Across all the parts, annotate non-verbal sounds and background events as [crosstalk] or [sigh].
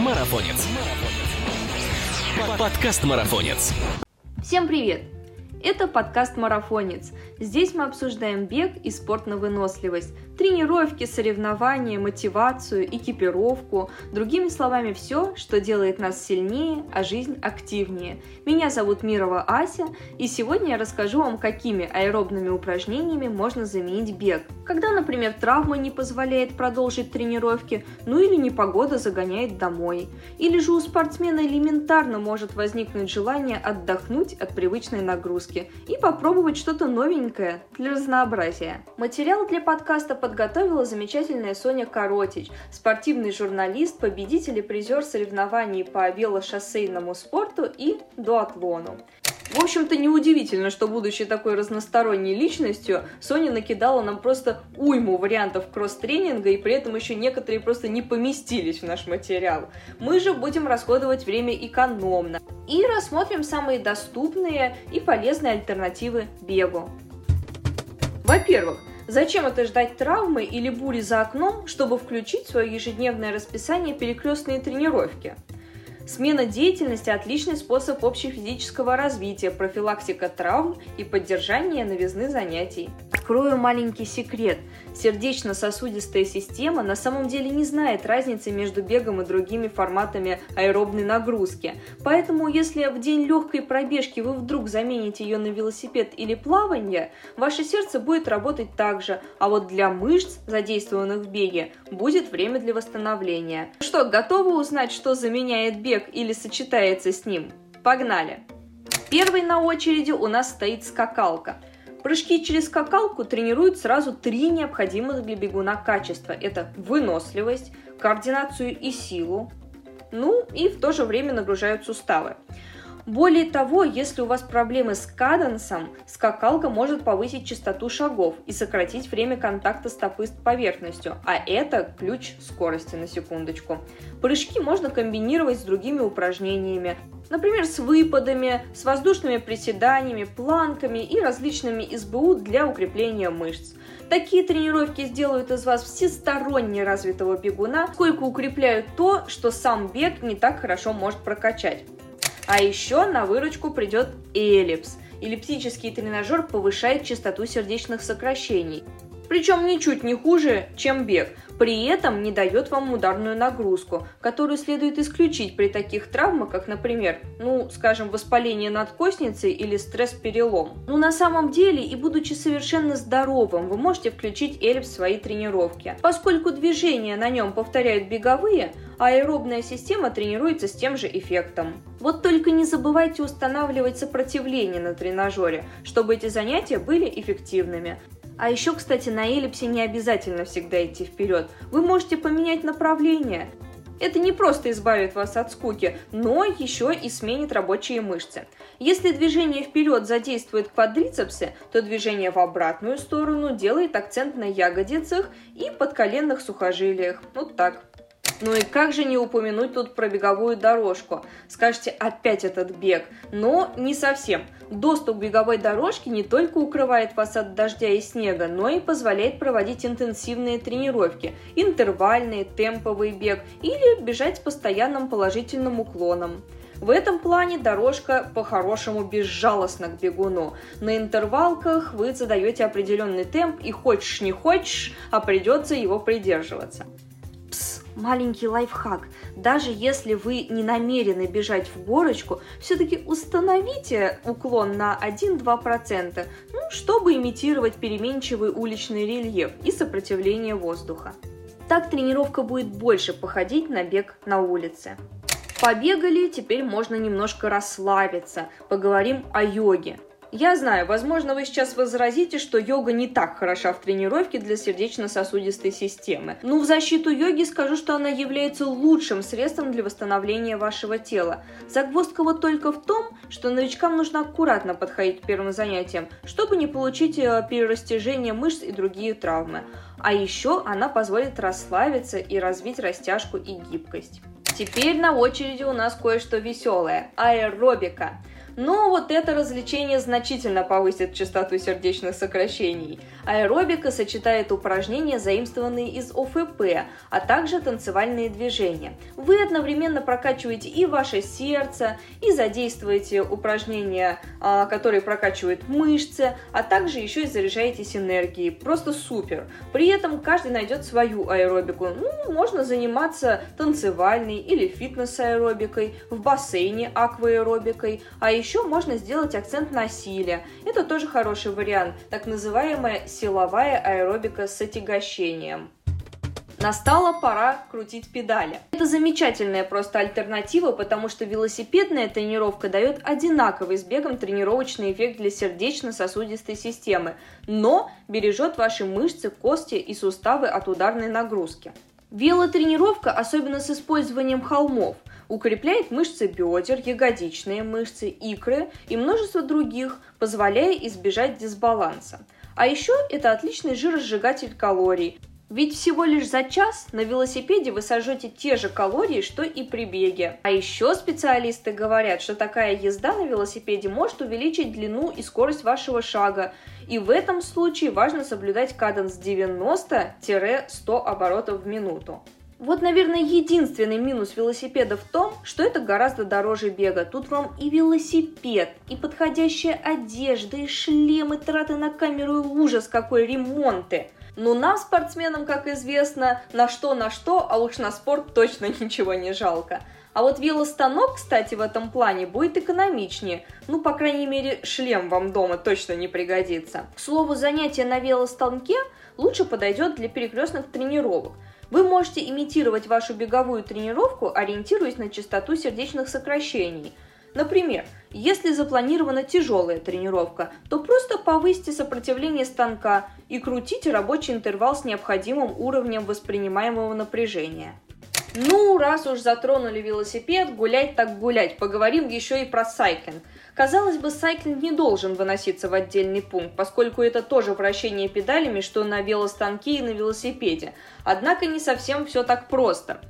Марафонец. Подкаст Марафонец. Всем привет! Это подкаст «Марафонец». Здесь мы обсуждаем бег и спорт на выносливость, тренировки, соревнования, мотивацию, экипировку, другими словами, все, что делает нас сильнее, а жизнь активнее. Меня зовут Мирова Ася, и сегодня я расскажу вам, какими аэробными упражнениями можно заменить бег. Когда, например, травма не позволяет продолжить тренировки, ну или непогода загоняет домой. Или же у спортсмена элементарно может возникнуть желание отдохнуть от привычной нагрузки и попробовать что-то новенькое для разнообразия. Материал для подкаста подготовила замечательная Соня Коротич, спортивный журналист, победитель и призер соревнований по велошоссейному спорту и дуатлону. В общем-то, неудивительно, что, будучи такой разносторонней личностью, Соня накидала нам просто уйму вариантов кросс-тренинга, и при этом еще некоторые просто не поместились в наш материал. Мы же будем расходовать время экономно и рассмотрим самые доступные и полезные альтернативы бегу. Во-первых, Зачем это ждать травмы или бури за окном, чтобы включить в свое ежедневное расписание перекрестные тренировки? Смена деятельности – отличный способ общефизического развития, профилактика травм и поддержание новизны занятий. Открою маленький секрет. Сердечно-сосудистая система на самом деле не знает разницы между бегом и другими форматами аэробной нагрузки. Поэтому, если в день легкой пробежки вы вдруг замените ее на велосипед или плавание, ваше сердце будет работать так же, а вот для мышц, задействованных в беге, будет время для восстановления. Что, готовы узнать, что заменяет бег или сочетается с ним? Погнали! Первой на очереди у нас стоит скакалка – Прыжки через скакалку тренируют сразу три необходимых для бегуна качества. Это выносливость, координацию и силу, ну и в то же время нагружают суставы. Более того, если у вас проблемы с каденсом, скакалка может повысить частоту шагов и сократить время контакта стопы с поверхностью, а это ключ скорости на секундочку. Прыжки можно комбинировать с другими упражнениями, например, с выпадами, с воздушными приседаниями, планками и различными СБУ для укрепления мышц. Такие тренировки сделают из вас всесторонне развитого бегуна, сколько укрепляют то, что сам бег не так хорошо может прокачать. А еще на выручку придет эллипс. Эллиптический тренажер повышает частоту сердечных сокращений. Причем ничуть не хуже, чем бег, при этом не дает вам ударную нагрузку, которую следует исключить при таких травмах, как, например, ну, скажем, воспаление надкостницы или стресс-перелом. Но на самом деле и будучи совершенно здоровым, вы можете включить эллипс в свои тренировки. Поскольку движения на нем повторяют беговые, а аэробная система тренируется с тем же эффектом. Вот только не забывайте устанавливать сопротивление на тренажере, чтобы эти занятия были эффективными. А еще, кстати, на эллипсе не обязательно всегда идти вперед. Вы можете поменять направление. Это не просто избавит вас от скуки, но еще и сменит рабочие мышцы. Если движение вперед задействует квадрицепсы, то движение в обратную сторону делает акцент на ягодицах и подколенных сухожилиях. Вот так. Ну и как же не упомянуть тут про беговую дорожку? Скажете, опять этот бег. Но не совсем. Доступ к беговой дорожке не только укрывает вас от дождя и снега, но и позволяет проводить интенсивные тренировки, интервальный, темповый бег или бежать с постоянным положительным уклоном. В этом плане дорожка по-хорошему безжалостна к бегуну. На интервалках вы задаете определенный темп и хочешь не хочешь, а придется его придерживаться маленький лайфхак. Даже если вы не намерены бежать в горочку, все-таки установите уклон на 1-2%, ну, чтобы имитировать переменчивый уличный рельеф и сопротивление воздуха. Так тренировка будет больше походить на бег на улице. Побегали, теперь можно немножко расслабиться. Поговорим о йоге. Я знаю, возможно, вы сейчас возразите, что йога не так хороша в тренировке для сердечно-сосудистой системы. Но в защиту йоги скажу, что она является лучшим средством для восстановления вашего тела. Загвоздка вот только в том, что новичкам нужно аккуратно подходить к первым занятиям, чтобы не получить э, перерастяжение мышц и другие травмы. А еще она позволит расслабиться и развить растяжку и гибкость. Теперь на очереди у нас кое-что веселое – аэробика. Но вот это развлечение значительно повысит частоту сердечных сокращений. Аэробика сочетает упражнения, заимствованные из ОФП, а также танцевальные движения. Вы одновременно прокачиваете и ваше сердце, и задействуете упражнения, а, которые прокачивают мышцы, а также еще и заряжаетесь энергией. Просто супер. При этом каждый найдет свою аэробику. Ну, можно заниматься танцевальной или фитнес-аэробикой, в бассейне акваэробикой, а еще можно сделать акцент на силе. Это тоже хороший вариант, так называемая силовая аэробика с отягощением. Настала пора крутить педали. Это замечательная просто альтернатива, потому что велосипедная тренировка дает одинаковый с бегом тренировочный эффект для сердечно-сосудистой системы, но бережет ваши мышцы, кости и суставы от ударной нагрузки. Велотренировка, особенно с использованием холмов, укрепляет мышцы бедер, ягодичные мышцы, икры и множество других, позволяя избежать дисбаланса. А еще это отличный жиросжигатель калорий, ведь всего лишь за час на велосипеде вы сожжете те же калории, что и при беге. А еще специалисты говорят, что такая езда на велосипеде может увеличить длину и скорость вашего шага. И в этом случае важно соблюдать каденс 90-100 оборотов в минуту. Вот, наверное, единственный минус велосипеда в том, что это гораздо дороже бега. Тут вам и велосипед, и подходящая одежда, и шлемы, траты на камеру, и ужас какой ремонты – но нам, спортсменам, как известно, на что на что, а уж на спорт точно [laughs] ничего не жалко. А вот велостанок, кстати, в этом плане будет экономичнее. Ну, по крайней мере, шлем вам дома точно не пригодится. К слову, занятие на велостанке лучше подойдет для перекрестных тренировок. Вы можете имитировать вашу беговую тренировку, ориентируясь на частоту сердечных сокращений – Например, если запланирована тяжелая тренировка, то просто повысьте сопротивление станка и крутите рабочий интервал с необходимым уровнем воспринимаемого напряжения. Ну, раз уж затронули велосипед, гулять так гулять, поговорим еще и про сайклинг. Казалось бы, сайклинг не должен выноситься в отдельный пункт, поскольку это тоже вращение педалями, что на велостанке и на велосипеде. Однако не совсем все так просто.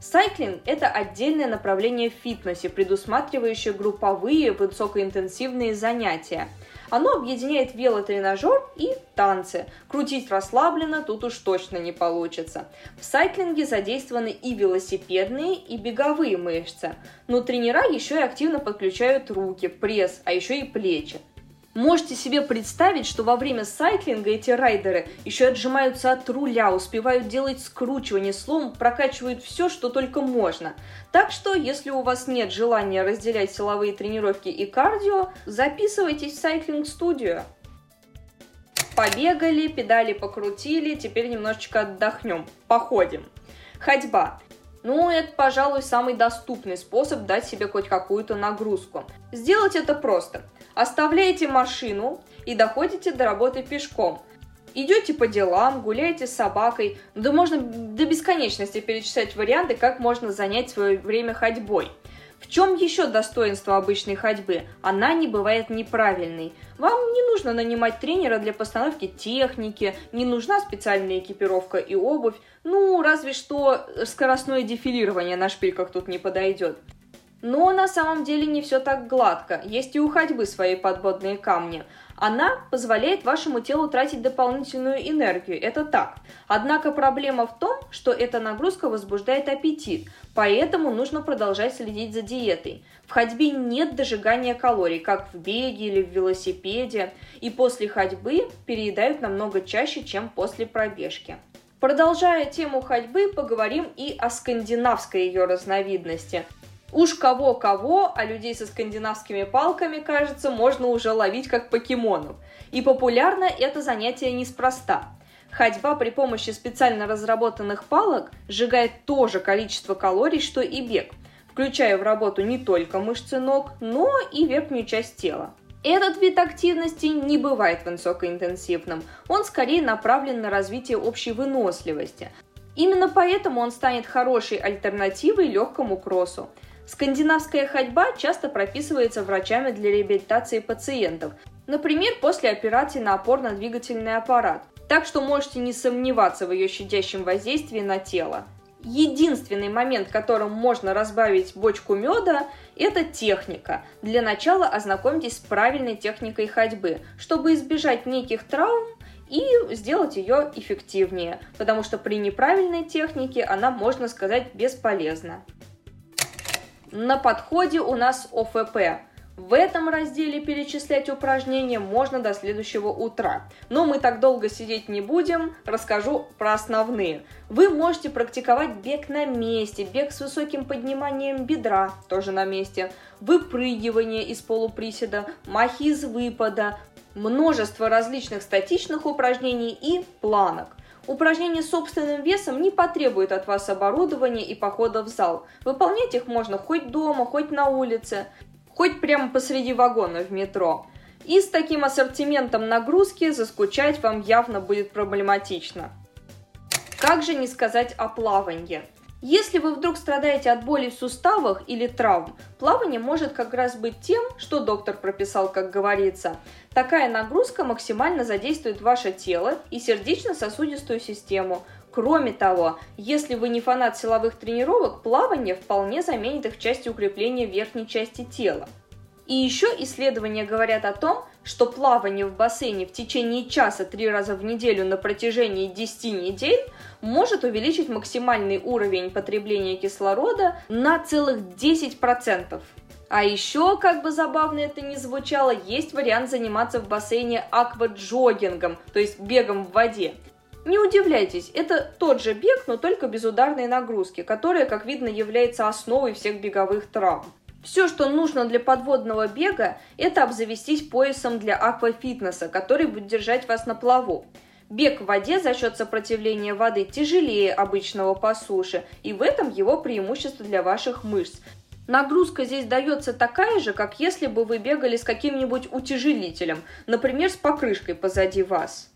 Сайклинг – это отдельное направление в фитнесе, предусматривающее групповые высокоинтенсивные занятия. Оно объединяет велотренажер и танцы. Крутить расслабленно тут уж точно не получится. В сайклинге задействованы и велосипедные, и беговые мышцы. Но тренера еще и активно подключают руки, пресс, а еще и плечи. Можете себе представить, что во время сайклинга эти райдеры еще отжимаются от руля, успевают делать скручивание, словом, прокачивают все, что только можно. Так что, если у вас нет желания разделять силовые тренировки и кардио, записывайтесь в сайклинг-студию. Побегали, педали покрутили, теперь немножечко отдохнем, походим. Ходьба. Ну, это, пожалуй, самый доступный способ дать себе хоть какую-то нагрузку. Сделать это просто – Оставляете машину и доходите до работы пешком. Идете по делам, гуляете с собакой, да можно до бесконечности перечислять варианты, как можно занять свое время ходьбой. В чем еще достоинство обычной ходьбы? Она не бывает неправильной. Вам не нужно нанимать тренера для постановки техники, не нужна специальная экипировка и обувь, ну, разве что скоростное дефилирование на шпильках тут не подойдет. Но на самом деле не все так гладко. Есть и у ходьбы свои подводные камни. Она позволяет вашему телу тратить дополнительную энергию, это так. Однако проблема в том, что эта нагрузка возбуждает аппетит, поэтому нужно продолжать следить за диетой. В ходьбе нет дожигания калорий, как в беге или в велосипеде, и после ходьбы переедают намного чаще, чем после пробежки. Продолжая тему ходьбы, поговорим и о скандинавской ее разновидности. Уж кого-кого, а людей со скандинавскими палками, кажется, можно уже ловить как покемонов. И популярно это занятие неспроста. Ходьба при помощи специально разработанных палок сжигает то же количество калорий, что и бег, включая в работу не только мышцы ног, но и верхнюю часть тела. Этот вид активности не бывает высокоинтенсивным, он скорее направлен на развитие общей выносливости. Именно поэтому он станет хорошей альтернативой легкому кроссу. Скандинавская ходьба часто прописывается врачами для реабилитации пациентов, например, после операции на опорно-двигательный аппарат. Так что можете не сомневаться в ее щадящем воздействии на тело. Единственный момент, которым можно разбавить бочку меда, это техника. Для начала ознакомьтесь с правильной техникой ходьбы, чтобы избежать неких травм и сделать ее эффективнее, потому что при неправильной технике она, можно сказать, бесполезна. На подходе у нас ОФП в этом разделе перечислять упражнения можно до следующего утра. Но мы так долго сидеть не будем, расскажу про основные. Вы можете практиковать бег на месте, бег с высоким подниманием бедра, тоже на месте, выпрыгивание из полуприседа, махи из выпада, множество различных статичных упражнений и планок. Упражнения с собственным весом не потребуют от вас оборудования и похода в зал. Выполнять их можно хоть дома, хоть на улице хоть прямо посреди вагона в метро. И с таким ассортиментом нагрузки заскучать вам явно будет проблематично. Как же не сказать о плавании? Если вы вдруг страдаете от боли в суставах или травм, плавание может как раз быть тем, что доктор прописал, как говорится. Такая нагрузка максимально задействует ваше тело и сердечно-сосудистую систему. Кроме того, если вы не фанат силовых тренировок, плавание вполне заменит их в части укрепления верхней части тела. И еще исследования говорят о том, что плавание в бассейне в течение часа три раза в неделю на протяжении 10 недель может увеличить максимальный уровень потребления кислорода на целых 10%. А еще, как бы забавно это ни звучало, есть вариант заниматься в бассейне акваджогингом, то есть бегом в воде. Не удивляйтесь, это тот же бег, но только без ударной нагрузки, которая, как видно, является основой всех беговых травм. Все, что нужно для подводного бега, это обзавестись поясом для аквафитнеса, который будет держать вас на плаву. Бег в воде за счет сопротивления воды тяжелее обычного по суше, и в этом его преимущество для ваших мышц. Нагрузка здесь дается такая же, как если бы вы бегали с каким-нибудь утяжелителем, например, с покрышкой позади вас.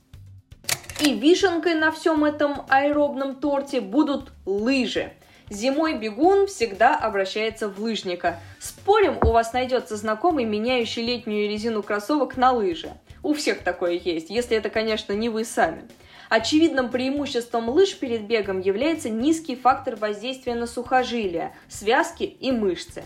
И вишенкой на всем этом аэробном торте будут лыжи. Зимой бегун всегда обращается в лыжника. Спорим, у вас найдется знакомый, меняющий летнюю резину кроссовок на лыжи. У всех такое есть, если это, конечно, не вы сами. Очевидным преимуществом лыж перед бегом является низкий фактор воздействия на сухожилия, связки и мышцы.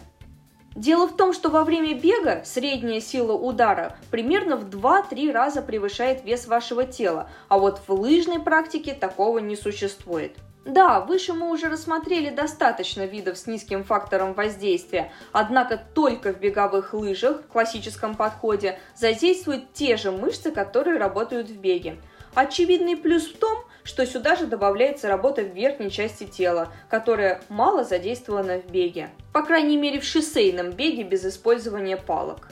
Дело в том, что во время бега средняя сила удара примерно в 2-3 раза превышает вес вашего тела, а вот в лыжной практике такого не существует. Да, выше мы уже рассмотрели достаточно видов с низким фактором воздействия, однако только в беговых лыжах, в классическом подходе, задействуют те же мышцы, которые работают в беге. Очевидный плюс в том, что сюда же добавляется работа в верхней части тела, которая мало задействована в беге. По крайней мере в шоссейном беге без использования палок.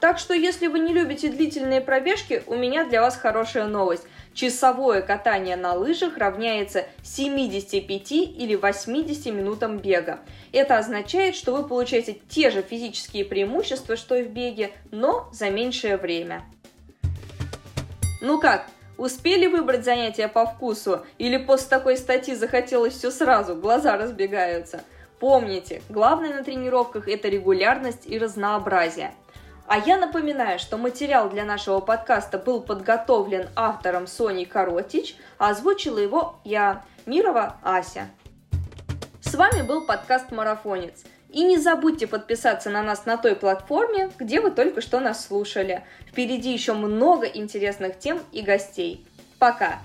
Так что если вы не любите длительные пробежки, у меня для вас хорошая новость. Часовое катание на лыжах равняется 75 или 80 минутам бега. Это означает, что вы получаете те же физические преимущества, что и в беге, но за меньшее время. Ну как, Успели выбрать занятия по вкусу? Или после такой статьи захотелось все сразу, глаза разбегаются? Помните, главное на тренировках – это регулярность и разнообразие. А я напоминаю, что материал для нашего подкаста был подготовлен автором Соней Коротич, а озвучила его я, Мирова Ася. С вами был подкаст «Марафонец». И не забудьте подписаться на нас на той платформе, где вы только что нас слушали. Впереди еще много интересных тем и гостей. Пока!